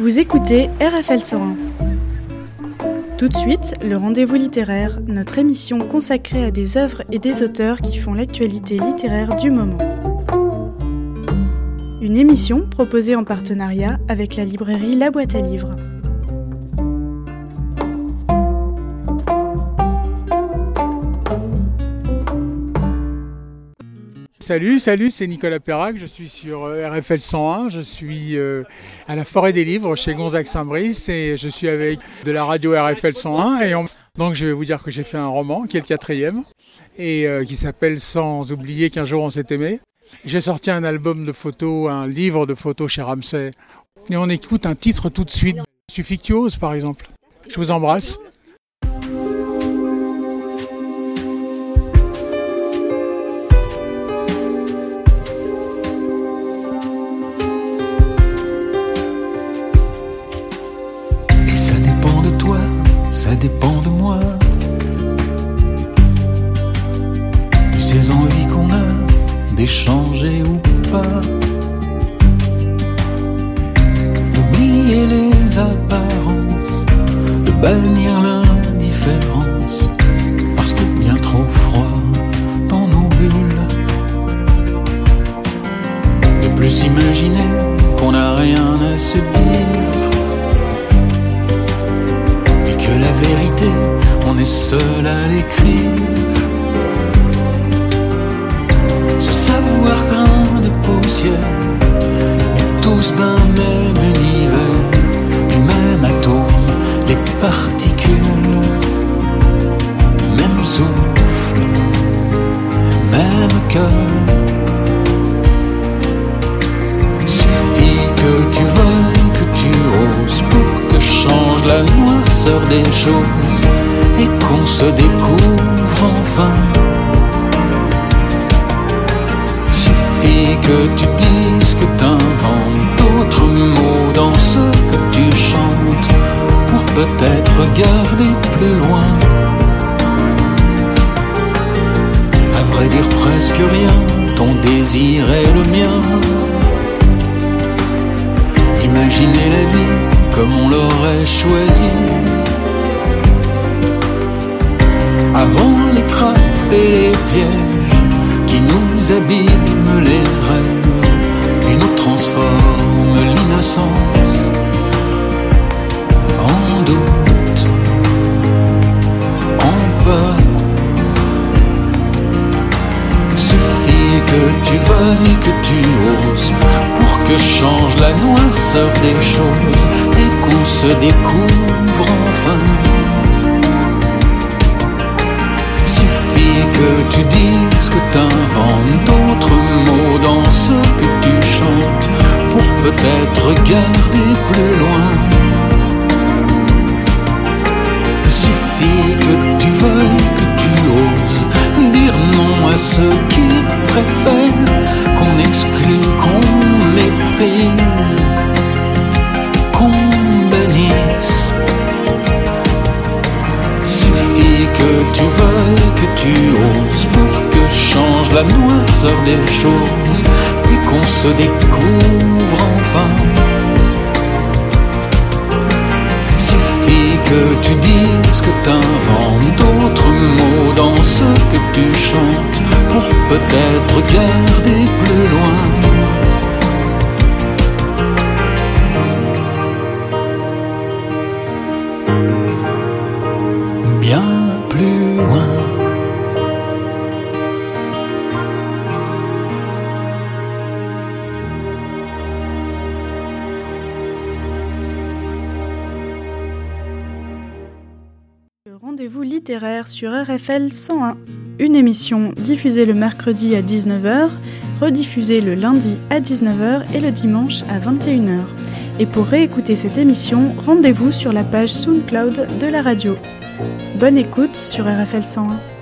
Vous écoutez RFL 101. Tout de suite, le rendez-vous littéraire, notre émission consacrée à des œuvres et des auteurs qui font l'actualité littéraire du moment. Une émission proposée en partenariat avec la librairie La Boîte à Livres. Salut, salut, c'est Nicolas Perrac, je suis sur euh, RFL 101, je suis euh, à la Forêt des Livres chez Gonzague Saint-Brice et je suis avec de la radio RFL 101 et donc je vais vous dire que j'ai fait un roman qui est le quatrième et euh, qui s'appelle Sans oublier qu'un jour on s'est aimé. J'ai sorti un album de photos, un livre de photos chez Ramsay et on écoute un titre tout de suite, Suffictuose par exemple. Je vous embrasse. Ça dépend de moi. De ces envies qu'on a d'échanger ou pas. L'écrire. Ce savoir grain de poussière, tous d'un même univers, du même atome, les particules, même souffle, même cœur. Suffit que tu veuilles, que tu oses pour que change la loi des choses qu'on se découvre enfin. Suffit que tu dises que t'inventes d'autres mots dans ce que tu chantes pour peut-être regarder plus loin. À vrai dire presque rien, ton désir est le mien. Imaginer la vie comme on l'aurait choisi et les pièges qui nous abîment les rêves et nous transforment l'innocence en doute, en peur. Suffit que tu veuilles, que tu oses pour que change la noirceur des choses et qu'on se découvre que tu dises que t'inventes d'autres mots dans ce que tu chantes pour peut-être regarder plus loin? Il suffit que tu veuilles, que tu oses dire non à ceux qui préfèrent la noirceur des choses et qu'on se découvre enfin. Suffit que tu dises que t'inventes d'autres mots dans ce que tu chantes pour peut-être regarder plus loin. Rendez-vous littéraire sur RFL 101. Une émission diffusée le mercredi à 19h, rediffusée le lundi à 19h et le dimanche à 21h. Et pour réécouter cette émission, rendez-vous sur la page SoundCloud de la radio. Bonne écoute sur RFL 101.